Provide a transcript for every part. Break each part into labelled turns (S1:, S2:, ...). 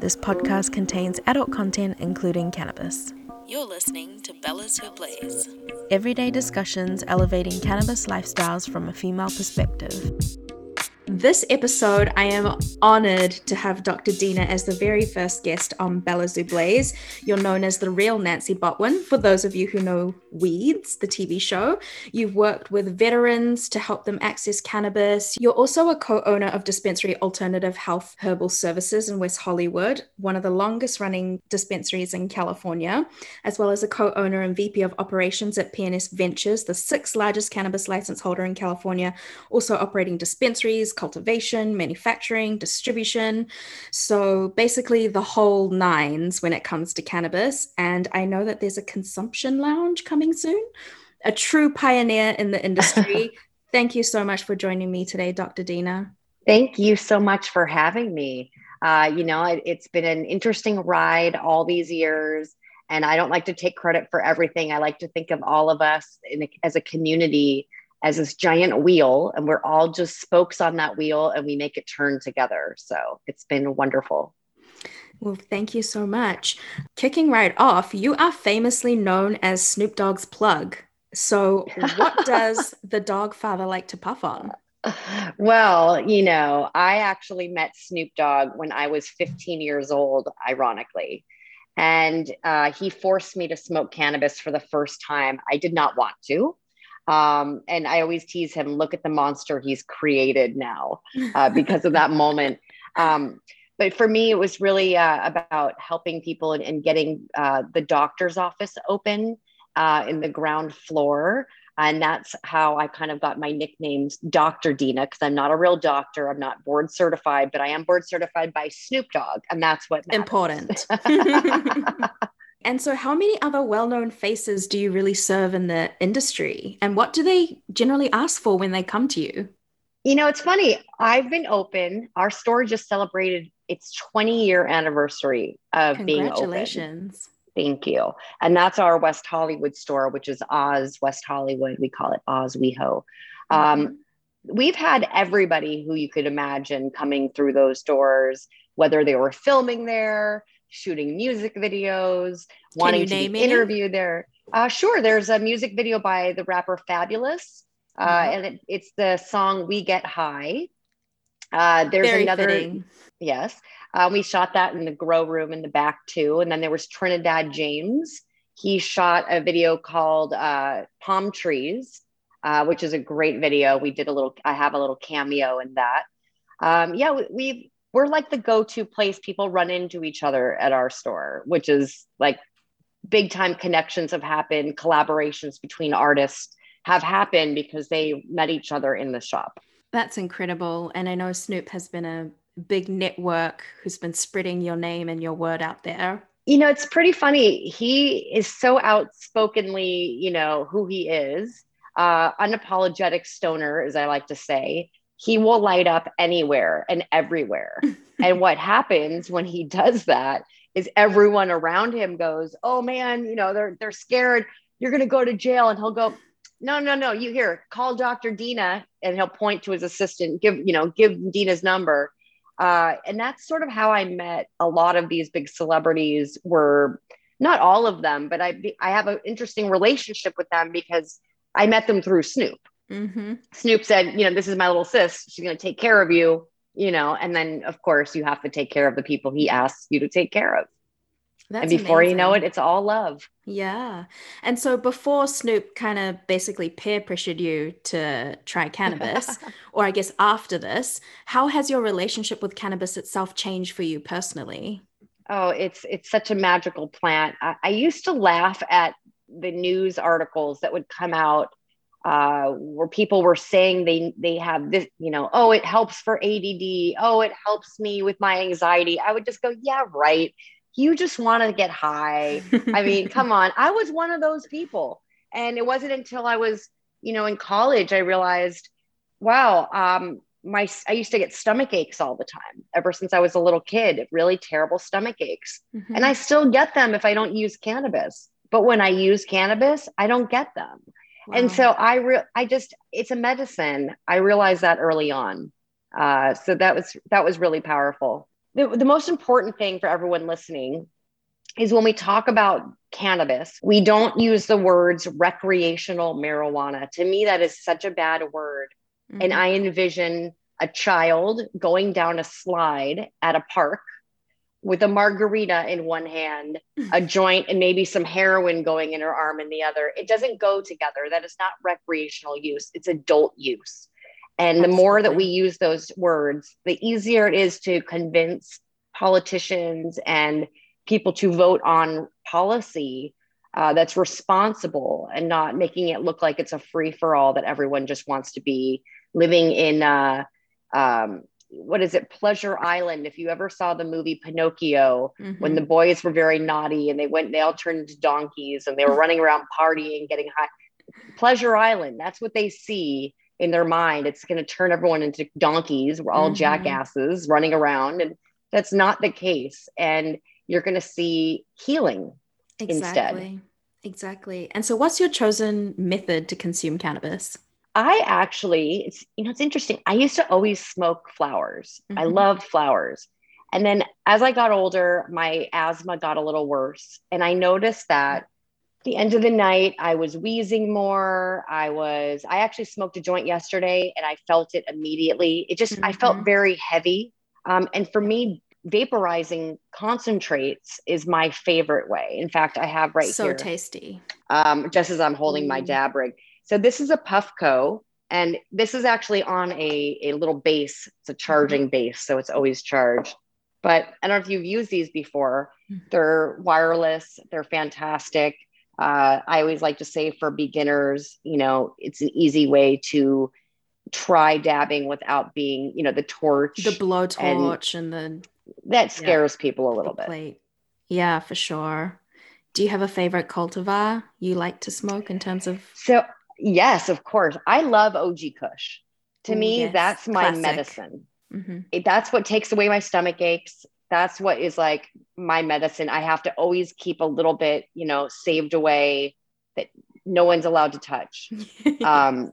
S1: This podcast contains adult content, including cannabis.
S2: You're listening to Bellas Who Blaze.
S1: Everyday discussions elevating cannabis lifestyles from a female perspective.
S3: This episode, I am honored to have Dr. Dina as the very first guest on Bella Who Blaze. You're known as the real Nancy Botwin, for those of you who know Weeds, the TV show. You've worked with veterans to help them access cannabis. You're also a co owner of Dispensary Alternative Health Herbal Services in West Hollywood, one of the longest running dispensaries in California, as well as a co owner and VP of Operations at PNS Ventures, the sixth largest cannabis license holder in California, also operating dispensaries cultivation, manufacturing, distribution. So basically, the whole nines when it comes to cannabis. And I know that there's a consumption lounge coming soon, a true pioneer in the industry. Thank you so much for joining me today, Dr. Dina.
S4: Thank you so much for having me. Uh, you know, it, it's been an interesting ride all these years. And I don't like to take credit for everything. I like to think of all of us a, as a community as this giant wheel and we're all just spokes on that wheel and we make it turn together. So it's been wonderful.
S3: Well, thank you so much. Kicking right off, you are famously known as Snoop Dogg's plug. So, what does the dog father like to puff on?
S4: Well, you know, I actually met Snoop Dogg when I was 15 years old, ironically. And uh, he forced me to smoke cannabis for the first time. I did not want to. Um, and I always tease him, look at the monster he's created now uh, because of that moment. Um, but for me, it was really uh, about helping people and, and getting uh, the doctor's office open uh, in the ground floor. And that's how I kind of got my nicknames Dr. Dina, because I'm not a real doctor. I'm not board certified, but I am board certified by Snoop Dogg. And that's what matters.
S3: important. And so, how many other well known faces do you really serve in the industry? And what do they generally ask for when they come to you?
S4: You know, it's funny. I've been open. Our store just celebrated its 20 year anniversary of being open.
S3: Congratulations.
S4: Thank you. And that's our West Hollywood store, which is Oz West Hollywood. We call it Oz WeHo. Um, we've had everybody who you could imagine coming through those doors, whether they were filming there, shooting music videos, wanting to be interviewed there. Uh, sure, there's a music video by the rapper Fabolous, uh, mm-hmm. and it, it's the song "We Get High." Uh, there's
S3: Very
S4: another,
S3: fitting.
S4: yes. Uh, we shot that in the grow room in the back too, and then there was Trinidad James. He shot a video called uh, "Palm Trees," uh, which is a great video. We did a little. I have a little cameo in that. Um, yeah, we, we've we're like the go-to place people run into each other at our store, which is like big time connections have happened, collaborations between artists have happened because they met each other in the shop.
S3: That's incredible. And I know Snoop has been a big network who's been spreading your name and your word out there.
S4: You know, it's pretty funny. He is so outspokenly, you know, who he is, uh, unapologetic stoner, as I like to say he will light up anywhere and everywhere. and what happens when he does that is everyone around him goes, "Oh man, you know, they're they're scared. You're going to go to jail." And he'll go, "No, no, no. You here, call Dr. Dina." And he'll point to his assistant, give, you know, give Dina's number. Uh, and that's sort of how I met a lot of these big celebrities were not all of them, but I I have an interesting relationship with them because I met them through Snoop. Mm-hmm. Snoop said, you know, this is my little sis. She's going to take care of you, you know, and then of course you have to take care of the people he asks you to take care of. That's and before amazing. you know it, it's all love.
S3: Yeah. And so before Snoop kind of basically peer pressured you to try cannabis, or I guess after this, how has your relationship with cannabis itself changed for you personally?
S4: Oh, it's it's such a magical plant. I, I used to laugh at the news articles that would come out uh, where people were saying they they have this, you know, oh, it helps for ADD, oh, it helps me with my anxiety. I would just go, yeah, right. You just want to get high. I mean, come on. I was one of those people, and it wasn't until I was, you know, in college I realized, wow, um, my I used to get stomach aches all the time ever since I was a little kid. Really terrible stomach aches, mm-hmm. and I still get them if I don't use cannabis. But when I use cannabis, I don't get them. And so I re- I just it's a medicine. I realized that early on. Uh, so that was that was really powerful. the, the most important thing for everyone listening is when we talk about cannabis, we don't use the words recreational marijuana. To me, that is such a bad word. Mm-hmm. And I envision a child going down a slide at a park with a margarita in one hand, a joint, and maybe some heroin going in her arm in the other. It doesn't go together. That is not recreational use, it's adult use. And Absolutely. the more that we use those words, the easier it is to convince politicians and people to vote on policy uh, that's responsible and not making it look like it's a free for all that everyone just wants to be living in. Uh, um, what is it pleasure island if you ever saw the movie pinocchio mm-hmm. when the boys were very naughty and they went they all turned into donkeys and they were running around partying getting high. Pleasure island that's what they see in their mind. It's going to turn everyone into donkeys. We're all mm-hmm. jackasses running around and that's not the case. And you're going to see healing exactly. Instead.
S3: exactly. And so what's your chosen method to consume cannabis
S4: I actually, it's you know, it's interesting. I used to always smoke flowers. Mm-hmm. I loved flowers. And then as I got older, my asthma got a little worse. And I noticed that the end of the night, I was wheezing more. I was, I actually smoked a joint yesterday and I felt it immediately. It just, mm-hmm. I felt mm-hmm. very heavy. Um, and for me, vaporizing concentrates is my favorite way. In fact, I have right
S3: so
S4: here.
S3: So tasty.
S4: Um, just as I'm holding mm. my dab rig. So this is a Puffco, and this is actually on a, a little base. It's a charging mm-hmm. base, so it's always charged. But I don't know if you've used these before. Mm-hmm. They're wireless. They're fantastic. Uh, I always like to say for beginners, you know, it's an easy way to try dabbing without being, you know, the torch,
S3: the blowtorch, and, and the
S4: that scares yeah, people a little bit.
S3: Yeah, for sure. Do you have a favorite cultivar you like to smoke in terms of?
S4: So Yes, of course. I love OG Kush. To Ooh, me, yes. that's my Classic. medicine. Mm-hmm. It, that's what takes away my stomach aches. That's what is like my medicine. I have to always keep a little bit, you know, saved away that no one's allowed to touch. um,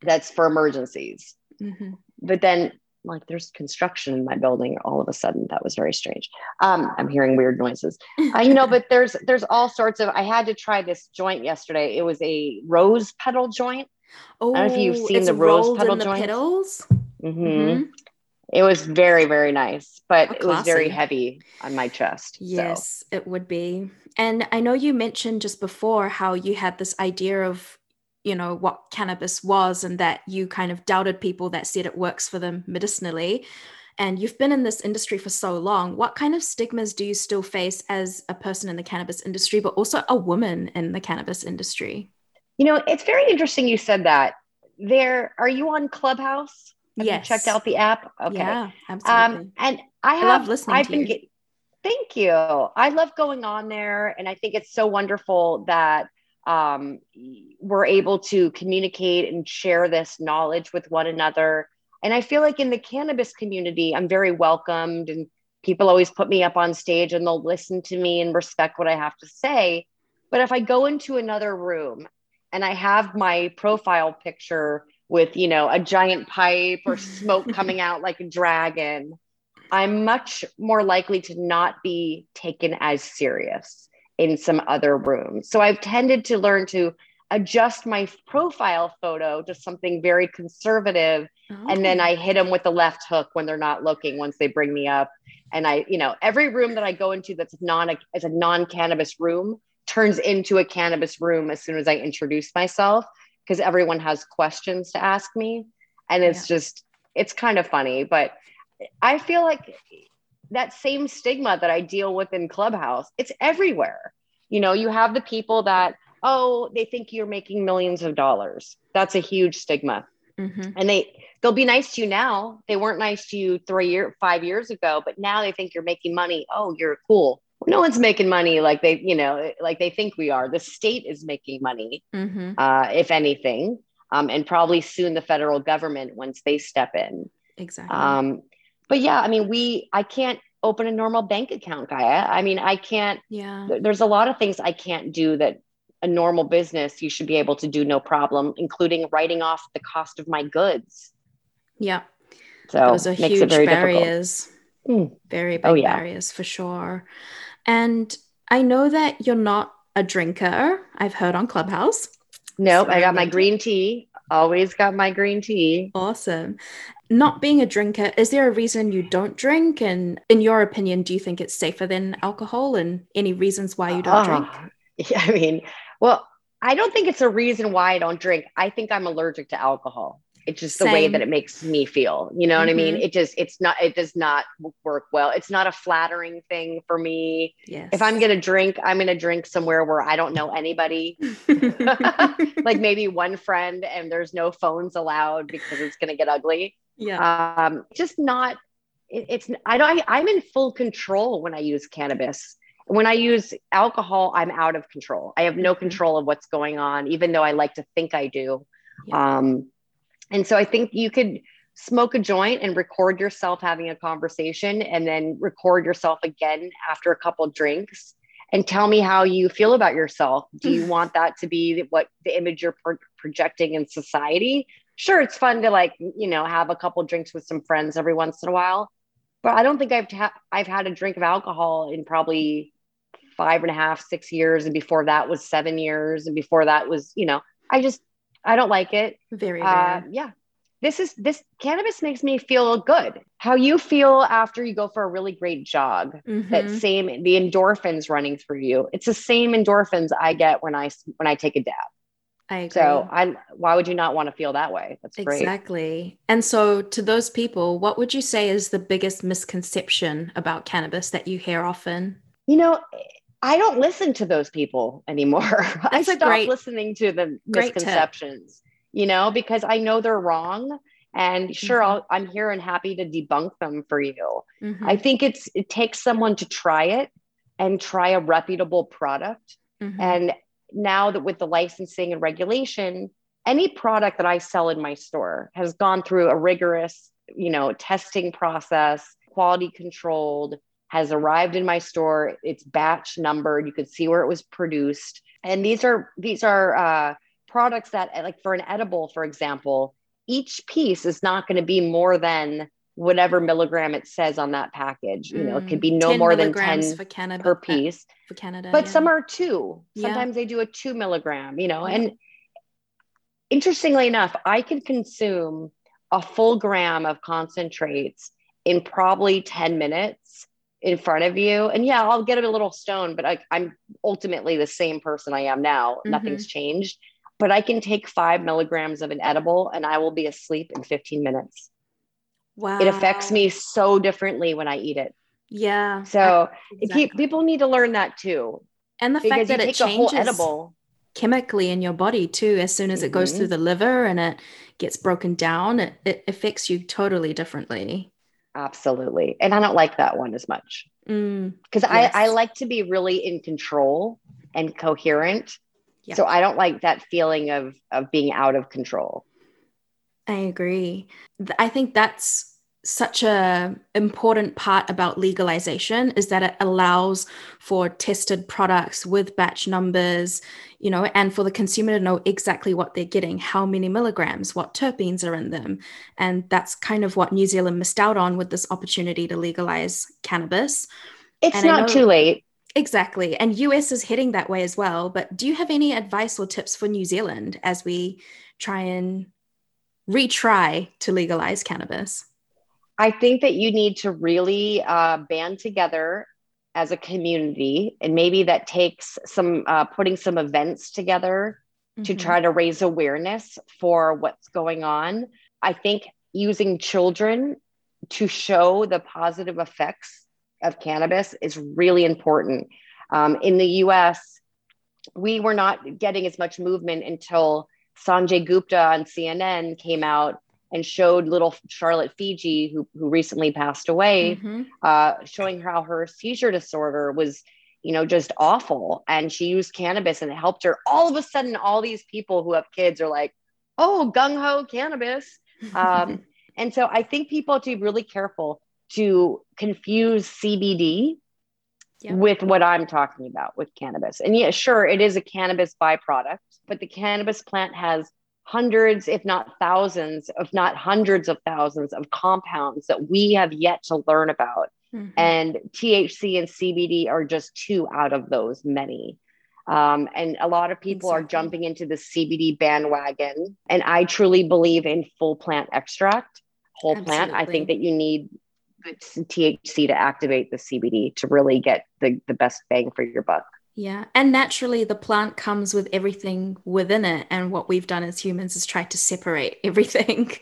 S4: that's for emergencies. Mm-hmm. But then like there's construction in my building all of a sudden. That was very strange. Um, i'm hearing weird noises. Uh, you know but there's there's all sorts of i had to try this joint yesterday. It was a rose petal joint.
S3: Oh i don't know if you've oh, seen the rose petal joint. petals?
S4: Mm-hmm. Mm-hmm. it was very very nice but it was very heavy on my chest
S3: yes so. it would be. And i know you mentioned just before how you had this idea of you know what cannabis was and that you kind of doubted people that said it works for them medicinally. And you've been in this industry for so long. What kind of stigmas do you still face as a person in the cannabis industry but also a woman in the cannabis industry?
S4: You know it's very interesting you said that. There are you on clubhouse? Have
S3: yes.
S4: you checked out the app?
S3: Okay. Yeah absolutely. um,
S4: and i, have, I love listening I've to been you. Get, thank you. I love going on there and i think it's so wonderful that um, we're able to communicate and share this knowledge with one another. And I feel like in the cannabis community, I'm very welcomed, and people always put me up on stage and they'll listen to me and respect what I have to say. But if I go into another room and I have my profile picture with, you know, a giant pipe or smoke coming out like a dragon, I'm much more likely to not be taken as serious in some other rooms. So I've tended to learn to adjust my profile photo to something very conservative oh. and then I hit them with the left hook when they're not looking once they bring me up and I you know every room that I go into that's non as a non cannabis room turns into a cannabis room as soon as I introduce myself because everyone has questions to ask me and it's yeah. just it's kind of funny but I feel like that same stigma that I deal with in Clubhouse, it's everywhere. You know, you have the people that, oh, they think you're making millions of dollars. That's a huge stigma. Mm-hmm. And they they'll be nice to you now. They weren't nice to you three year, five years ago, but now they think you're making money. Oh, you're cool. No one's making money like they, you know, like they think we are. The state is making money, mm-hmm. uh, if anything, um, and probably soon the federal government once they step in.
S3: Exactly. Um,
S4: but yeah, I mean, we, I can't open a normal bank account, Gaia. I mean, I can't,
S3: yeah,
S4: there's a lot of things I can't do that a normal business you should be able to do no problem, including writing off the cost of my goods.
S3: Yeah.
S4: So those are huge barriers. Mm.
S3: Very big
S4: Oh, yeah.
S3: barriers for sure. And I know that you're not a drinker. I've heard on Clubhouse.
S4: Nope, I got my green tea. Always got my green tea.
S3: Awesome. Not being a drinker, is there a reason you don't drink? And in your opinion, do you think it's safer than alcohol? And any reasons why you don't ah, drink?
S4: Oh, Yeah, I mean, well, I don't think it's a reason why I don't drink. I think I'm allergic to alcohol. It's just the way that it makes me feel. You know what I mean?
S3: Mhm.
S4: It just, it's not, it does not work well. It's not a flattering thing for me.
S3: Yes.
S4: If I'm going to drink, I'm going to drink somewhere where I don't know anybody. like maybe one friend and there's no phones allowed because it's going to get ugly.
S3: yeah.
S4: Um, just not, it, it's, I don't, I, I'm in full control when I use cannabis. When I use alcohol, I'm out of control. I have no
S3: Mhm.
S4: control of what's going on, even though I like to think I do.
S3: Yeah.
S4: Um, and so I think you could smoke a joint and record yourself having a conversation and then record yourself again after a couple drinks and tell me how you feel about yourself. Do you want that to be what the image you're pro- projecting in society? Sure, it's fun to like, you know, have a couple drinks with some friends every once in a while. But I don't think I've ha- I've had a drink of alcohol in probably five and a half, six years, and before that was seven years, and before that was, you know, I just I don't like it.
S3: Very
S4: Uh, yeah. This is this cannabis makes me feel good. How you feel after you go for a really great jog. That
S3: Mhm.
S4: same the endorphins running through you. It's the same endorphins I get when I when I take a dab.
S3: I agree.
S4: So I why would you not want to feel that way? That's great.
S3: Exactly. And so, to those people, what would you say is the biggest misconception about cannabis that you hear often?
S4: You know, I don't listen to those people anymore. I
S3: That's a
S4: stopped
S3: great-
S4: listening to the misconceptions, you know, because I know they're wrong. And sure,
S3: Mhm.
S4: I'll, I'm here and happy to debunk them for you.
S3: Mhm.
S4: I think it's it takes someone to try it and try a reputable product.
S3: Mhm.
S4: And now that with the licensing and regulation, any product that I sell in my store has gone through a rigorous, you know, testing process, quality controlled, has arrived in my store. It's batch numbered. You could see where it was produced. And these are these are uh, products that, like for an edible, for example, each piece is not going to be more than whatever milligram it says on that package. You know, it could be no more than 10
S3: for Canada
S4: per piece
S3: for Canada.
S4: but
S3: yeah.
S4: some are two.
S3: Yeah.
S4: Sometimes they do a two milligram, you know.
S3: Yeah.
S4: And interestingly enough, I can consume a full gram of concentrates in probably 10 minutes in front of you. And yeah, I'll get a little stoned, but I, I'm ultimately the same person I am now.
S3: Mm-hmm.
S4: Nothing's changed. But I can take five milligrams of an edible and I will be asleep in 15 minutes.
S3: wow.
S4: It affects me so differently when I eat it.
S3: Yeah.
S4: So
S3: exactly.
S4: pe- people need to learn that too.
S3: and the fact that it changes
S4: edible.
S3: chemically in your body too, as soon as it goes
S4: Mhm.
S3: through the liver and it gets broken down, it, it affects you totally differently.
S4: Absolutely. And I don't like that one as much
S3: Mm,
S4: because
S3: Yes.
S4: I, I like to be really in control and coherent.
S3: Yeah.
S4: So I don't like that feeling of, of being out of control.
S3: I agree. I think that's such a important part about legalization is that it allows for tested products with batch numbers, you know, and for the consumer to know exactly what they're getting, how many milligrams, what terpenes are in them. And that's kind of what New Zealand missed out on with this opportunity to legalize cannabis.
S4: It's
S3: And
S4: not
S3: know-
S4: too late.
S3: Exactly. And US is heading that way as well. But do you have any advice or tips for New Zealand as we try and retry to legalize cannabis?
S4: I think that you need to really uh, band together as a community. And maybe that takes some uh, putting some events together to
S3: Mhm.
S4: try to raise awareness for what's going on. I think using children to show the positive effects of cannabis is really important. Um, in the US, we were not getting as much movement until Sanjay Gupta on CNN came out and showed little Charlotte Figi, who, who recently passed away,
S3: Mhm.
S4: uh, showing how her seizure disorder was, you know, just awful. And she used cannabis and it helped her. All of a sudden, all these people who have kids are like, oh, gung ho cannabis. Um, and so I think people have to be really careful to confuse CBD
S3: Yep.
S4: with what I'm talking about with cannabis. And yeah, sure, it is a cannabis byproduct, but the cannabis plant has hundreds, if not thousands, if not hundreds of thousands of compounds that we have yet to learn about.
S3: Mhm.
S4: and THC and CBD are just two out of those many. Um, and a lot of people are jumping into the CBD bandwagon. And I truly believe in full plant extract, whole plant. I think that you need good THC to activate the CBD to really get the, the best bang for your buck.
S3: Yeah. And naturally, the plant comes with everything within it. And what we've done as humans is try to separate everything.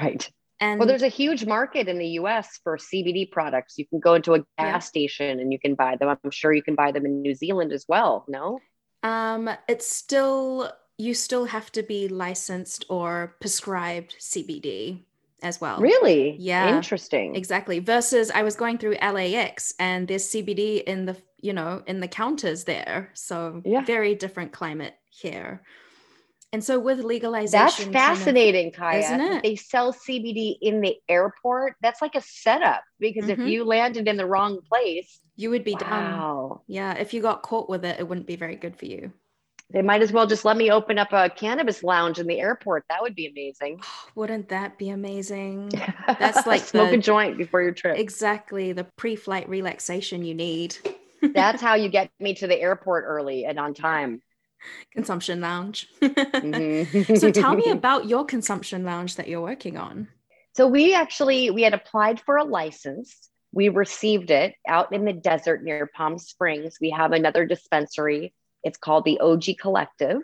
S4: Right.
S3: And
S4: Well, there's a huge market in the US for CBD products. You can go into a gas
S3: Yeah.
S4: station and you can buy them. I'm sure you can buy them in New Zealand as well. No?
S3: um, it's still, you still have to be licensed or prescribed CBD as well.
S4: Really?
S3: Yeah.
S4: Interesting.
S3: Exactly. Versus I was going through LAX and there's CBD in the, you know, in the counters there. So
S4: Yeah.
S3: very different climate here. And so with legalization,
S4: That's fascinating,
S3: kind of-
S4: Kaya.
S3: isn't it?
S4: They sell CBD in the airport. That's like a setup because if
S3: Mhm.
S4: you landed in the wrong place,
S3: you would be done.
S4: wow,
S3: Yeah. If you got caught with it, it wouldn't be very good for you.
S4: they might as well just let me open up a cannabis lounge in the airport. That would be amazing.
S3: Wouldn't that be amazing? That's like
S4: smoke
S3: the-
S4: a joint before your trip.
S3: exactly the pre-flight relaxation you need.
S4: That's how you get me to the airport early and on time.
S3: Consumption lounge.
S4: Mhm.
S3: so tell me about your consumption lounge that you're working on.
S4: So we actually we had applied for a license. We received it out in the desert near Palm Springs. We have another dispensary. It's called the OG Collective.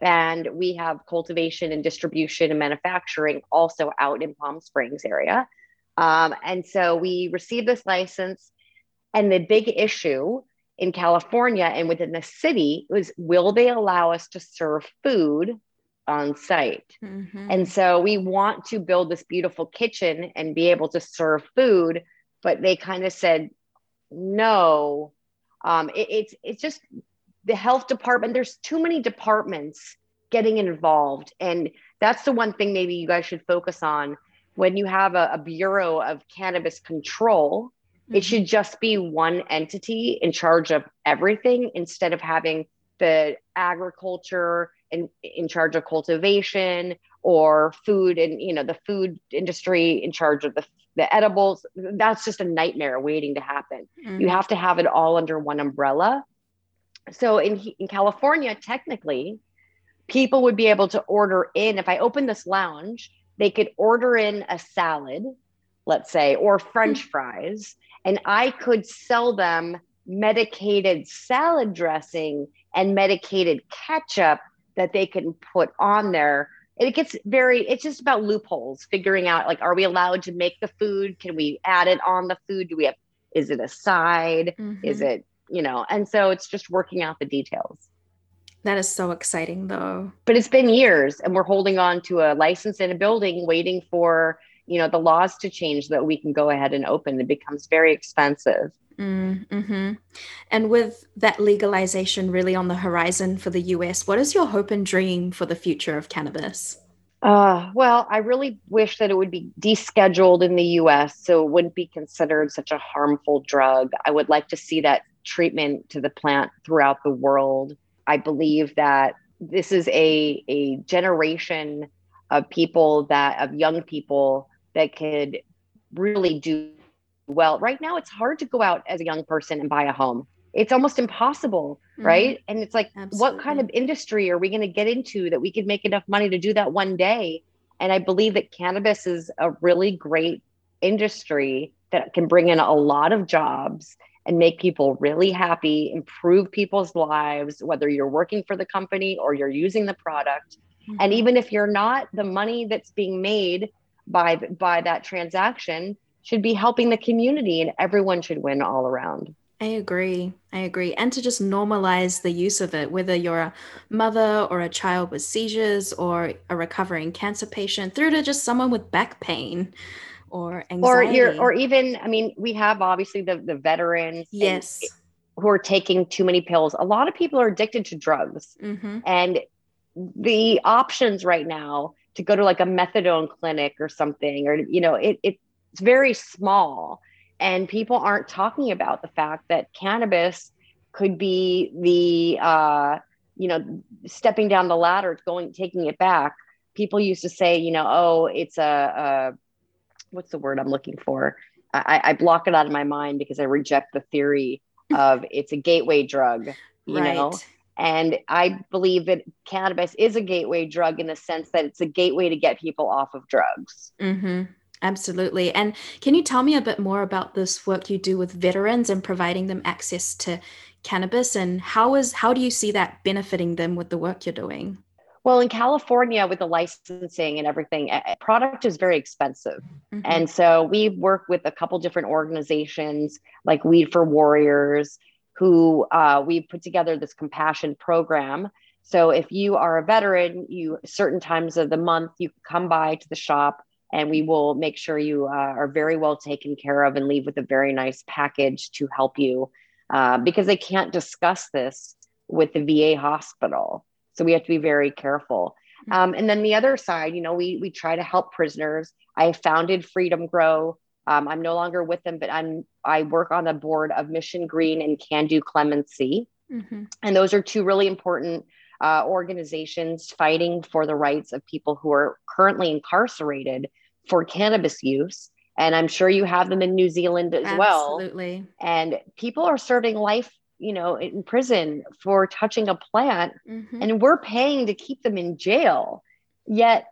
S4: And we have cultivation and distribution and manufacturing also out in Palm Springs area. Um, and so we received this license. And the big issue in California and within the city was will they allow us to serve food on site?
S3: Mhm.
S4: And so we want to build this beautiful kitchen and be able to serve food, but they kind of said no. Um, it- it's it's just the health department. There's too many departments getting involved, and that's the one thing maybe you guys should focus on when you have a, a bureau of cannabis control. It
S3: Mhm.
S4: should just be one entity in charge of everything instead of having the agriculture in, in charge of cultivation or food and you know the food industry in charge of the, the edibles that's just a nightmare waiting to happen you
S3: Mhm.
S4: have to have it all under one umbrella so in, in california technically people would be able to order in if i open this lounge they could order in a salad let's say or french fries and i could sell them medicated salad dressing and medicated ketchup that they can put on there. It gets very it's just about loopholes figuring out like are we allowed to make the food? Can we add it on the food? Do we have is it a side? Is
S3: Mhm.
S4: it you know and so it's just working out the details.
S3: That is so exciting, though.
S4: but it's been years and we're holding on to a license in a building waiting for you know the laws to change so that we can go ahead and open it becomes very expensive
S3: Mm-hmm. And with that legalization really on the horizon for the US, what is your hope and dream for the future of cannabis?
S4: Uh, well, I really wish that it would be descheduled in the US so it wouldn't be considered such a harmful drug. I would like to see that treatment to the plant throughout the world. I believe that this is a, a generation of people that, of young people that could really do well. Right now, it's hard to go out as a young person and buy a home. It's almost impossible,
S3: Mhm.
S4: right? And it's like, what kind of industry are we going to get into that we could make enough money to do that one day? And I believe that cannabis is a really great industry that can bring in a lot of jobs and make people really happy, improve people's lives, whether you're working for the company or you're using the product. And
S3: Mhm.
S4: even if you're not, the money that's being made by by that transaction should be helping the community and everyone should win all around.
S3: I agree. I agree. And to just normalize the use of it, whether you're a mother or a child with seizures or a recovering cancer patient, through to just someone with back pain or
S4: Or
S3: anxiety.
S4: you're or even I mean we have obviously the the veterans
S3: yes.
S4: who are taking too many pills. A lot of people are addicted to drugs
S3: Mm-hmm.
S4: and the options right now to go to like a methadone clinic or something or you know it, it's very small and people aren't talking about the fact that cannabis could be the uh you know stepping down the ladder going taking it back people used to say you know oh it's a, a what's the word i'm looking for I, I block it out of my mind because I reject the theory of it's a gateway drug, you
S3: right.
S4: know? And I believe that cannabis is a gateway drug in the sense that it's a gateway to get people off of drugs.
S3: Mm-hmm. Absolutely. And can you tell me a bit more about this work you do with veterans and providing them access to cannabis and how is how do you see that benefiting them with the work you're doing?
S4: Well, in California, with the licensing and everything, product is very expensive. Mm-hmm. And so we work with a couple different organizations like Weed for Warriors, who uh, we put together this compassion program. So if you are a veteran, you certain times of the month, you come by to the shop and we will make sure you uh, are very well taken care of and leave with a very nice package to help you uh, because they can't discuss this with the VA hospital. So we have to be very careful. Mm-hmm. Um, and then the other side, you know, we we try to help prisoners. I founded Freedom Grow. Um, I'm no longer with them, but I'm I work on the board of Mission Green and Can Do Clemency, mm-hmm. and those are two really important uh, organizations fighting for the rights of people who are currently incarcerated for cannabis use. And I'm sure you have them in New Zealand as
S3: Absolutely.
S4: well.
S3: Absolutely.
S4: And people are serving life, you know, in prison for touching a plant, mm-hmm. and we're paying to keep them in jail. Yet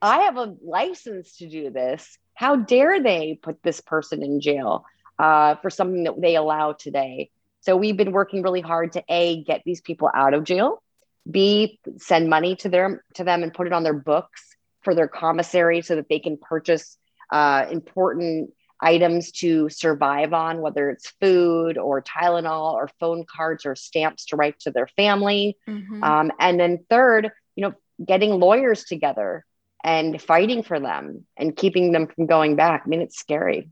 S4: I have a license to do this. How dare they put this person in jail uh, for something that they allow today? So we've been working really hard to a get these people out of jail, b send money to them to them and put it on their books for their commissary so that they can purchase uh, important items to survive on, whether it's food or Tylenol or phone cards or stamps to write to their family. Mm-hmm. Um, and then third, you know, getting lawyers together and fighting for them and keeping them from going back. I mean, it's scary.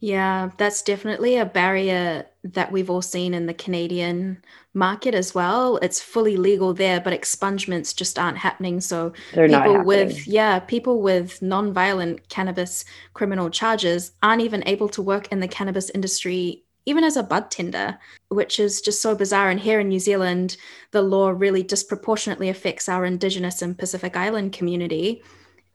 S3: Yeah, that's definitely a barrier that we've all seen in the Canadian market as well. It's fully legal there, but expungements just aren't happening. So
S4: They're
S3: people with yeah, people with non-violent cannabis criminal charges aren't even able to work in the cannabis industry even as a bud tender, which is just so bizarre. And here in New Zealand, the law really disproportionately affects our Indigenous and Pacific Island community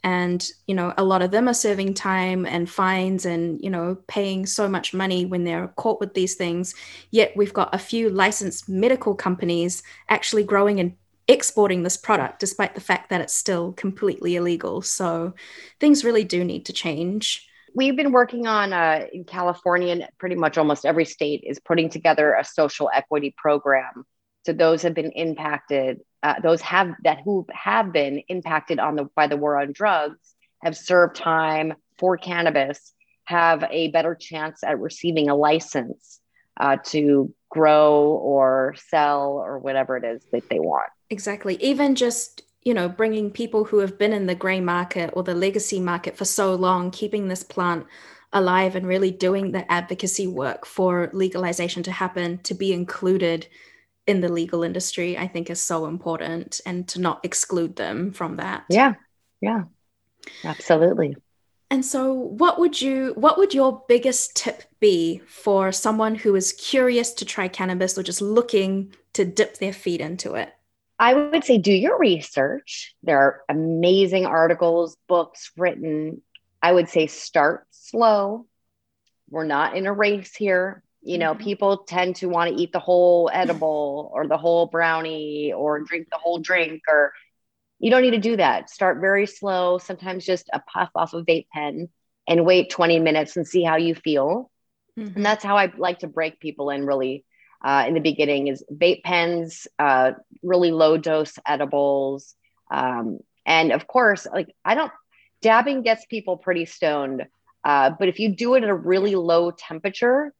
S3: and you know a lot of them are serving time and fines and you know paying so much money when they're caught with these things. Yet we've got a few licensed medical companies actually growing and exporting this product despite the fact that it's still completely illegal. So things really do need to change.
S4: We've been working on uh, in california and pretty much almost every state is putting together a social equity program so those have been impacted uh, those have that who have been impacted on the by the war on drugs have served time for cannabis have a better chance at receiving a license uh, to grow or sell or whatever it is that they want.
S3: Exactly. Even just you know bringing people who have been in the gray market or the legacy market for so long keeping this plant alive and really doing the advocacy work for legalization to happen to be included in the legal industry i think is so important and to not exclude them from that.
S4: Yeah. Yeah. Absolutely.
S3: And so what would you what would your biggest tip be for someone who is curious to try cannabis or just looking to dip their feet into it?
S4: I would say do your research. There are amazing articles books written. I would say start slow. We're not in a race here you know, mm-hmm. people tend to want to eat the whole edible or the whole brownie or drink the whole drink or you don't need to do that. Start very slow, sometimes just a puff off a vape pen and wait 20 minutes and see how you feel. Mm-hmm. And that's how I like to break people in really uh, in the beginning is vape pens, uh, really low dose edibles. Um, and of course, like I don't, dabbing gets people pretty stoned. Uh, but if you do it at a really low temperature,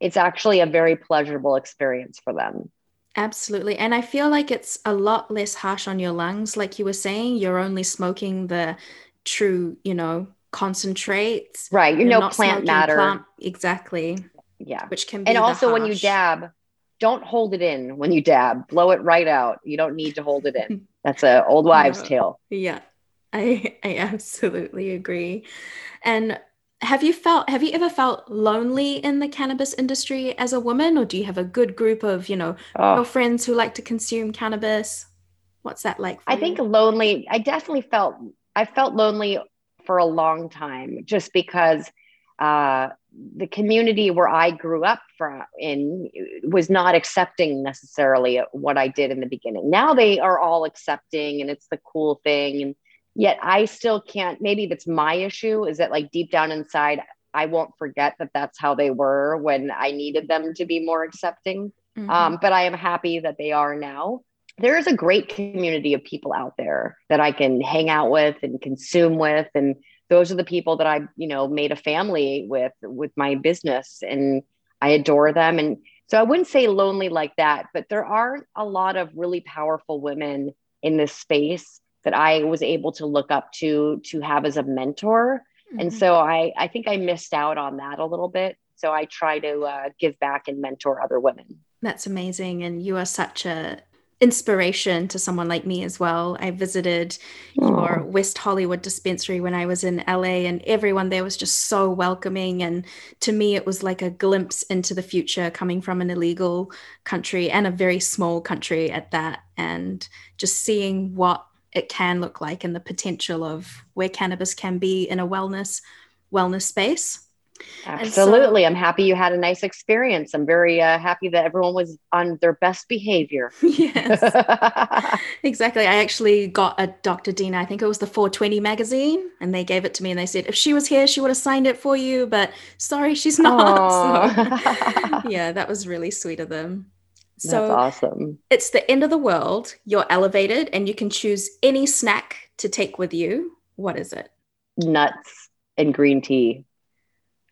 S4: it's actually a very pleasurable experience for them.
S3: Absolutely. And I feel like it's a lot less harsh on your lungs. Like you were saying, you're only smoking the true, you know, concentrates.
S4: Right. You're, you're no plant matter. Plant,
S3: exactly.
S4: Yeah.
S3: Which can be.
S4: And also, when you dab, don't hold it in when you dab. Blow it right out. You don't need to hold it in. That's a old wives' tale.
S3: Yeah. I I absolutely agree. And have you felt have you ever felt lonely in the cannabis industry as a woman or do you have a good group of you know oh. friends who like to consume cannabis what's that like
S4: i you? think lonely i definitely felt i felt lonely for a long time just because uh the community where I grew up from in was not accepting necessarily what I did in the beginning. Now they are all accepting and it's the cool thing. And yet I still can't, maybe that's my issue is that like deep down inside, I won't forget that that's how they were when I needed them to be more accepting. Mm-hmm. Um, but I am happy that they are now. There is a great community of people out there that I can hang out with and consume with. And those are the people that I, you know, made a family with with my business and I adore them. And so I wouldn't say lonely like that, but there are a lot of really powerful women in this space that I was able to look up to to have as a mentor. Mm-hmm. And so I I think I missed out on that a little bit. So I try to uh, give back and mentor other women.
S3: That's amazing. And you are such a inspiration to someone like me as well. I visited Aww. your West Hollywood dispensary when I was in LA, and everyone there was just so welcoming. And to me, it was like a glimpse into the future coming from an illegal country and a very small country at that. And just seeing what it can look like and the potential of where cannabis can be in a wellness wellness space
S4: Absolutely. So, I'm happy you had a nice experience. I'm very uh, happy that everyone was on their best behavior.
S3: Yes. exactly. I actually got a Dr. Dina, I think it was the 420 magazine, and they gave it to me and they said, if she was here, she would have signed it for you, but sorry, she's not. So, yeah, that was really sweet of them.
S4: So That's awesome.
S3: It's the end of the world. You're elevated and you can choose any snack to take with you. What is it?
S4: Nuts and green tea.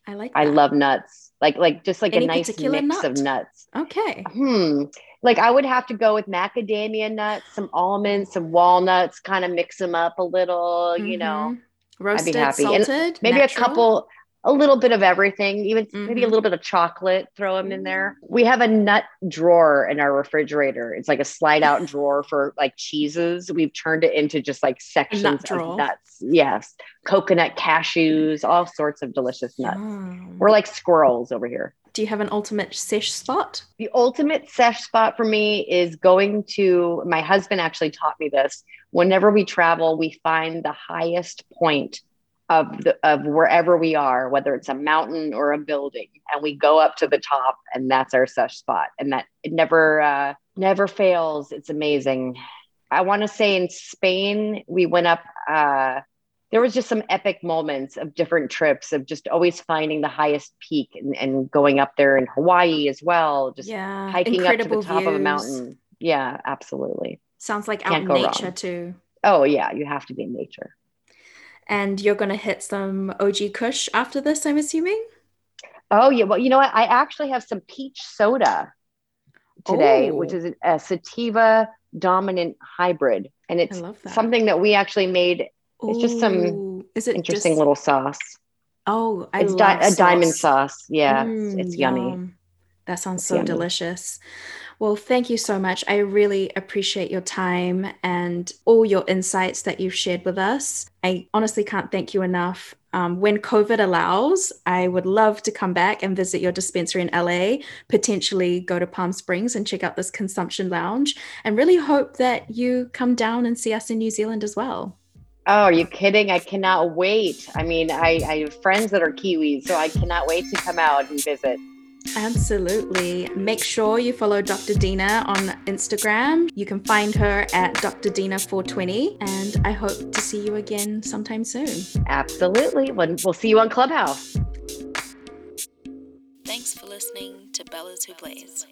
S3: I like.
S4: That. I love nuts. Like like just like Any a nice mix nut? of nuts.
S3: Okay.
S4: Hmm. Like I would have to go with macadamia nuts, some almonds, some walnuts, kind of mix them up a little. Mm-hmm. You know,
S3: roasted, I'd be happy. salted, and
S4: maybe natural? a couple a little bit of everything, even mm-hmm. maybe a mm-hmm. little bit of chocolate, throw them in there. We have a nut drawer in our refrigerator. It's like a slide out drawer for like cheeses. We've turned it into just like sections nut of nuts. Yes. Coconut cashews, all sorts of delicious nuts. Mm. We're like squirrels over here.
S3: Do you have an ultimate sesh spot?
S4: The ultimate sesh spot for me is going to my husband actually taught me this. Whenever we travel, we find the highest point of the, of wherever we are, whether it's a mountain or a building, and we go up to the top, and that's our sesh spot, and that it never uh, never fails. It's amazing. I want to say in Spain we went up. Uh, there was just some epic moments of different trips of just always finding the highest peak and, and going up there in Hawaii as well. Just yeah, hiking up to the top views. of a mountain. Yeah, absolutely.
S3: Sounds like Can't out in nature wrong. too.
S4: Oh yeah, you have to be in nature
S3: and you're going to hit some OG Kush after this, I'm assuming.
S4: Oh yeah, well you know what? I actually have some peach soda today, which is a sativa dominant hybrid, and it's that. something that we actually made. It's just some is it interesting just... little sauce.
S3: Oh, I
S4: it's di- a diamond sauce. Yeah, mm, it's, it's yummy.
S3: That sounds it's so yummy. delicious. Well, thank you so much. I really appreciate your time and all your insights that you've shared with us. I honestly can't thank you enough. Um, when COVID allows, I would love to come back and visit your dispensary in LA, potentially go to Palm Springs and check out this consumption lounge, and really hope that you come down and see us in New Zealand as well.
S4: Oh, are you kidding? I cannot wait. I mean, I, I have friends that are Kiwis, so I cannot wait to come out and visit.
S3: Absolutely. Make sure you follow Dr. Dina on Instagram. You can find her at Dr. Dina420. And I hope to see you again sometime soon.
S4: Absolutely. We'll see you on Clubhouse.
S2: Thanks for listening to Bellas Who Blaze.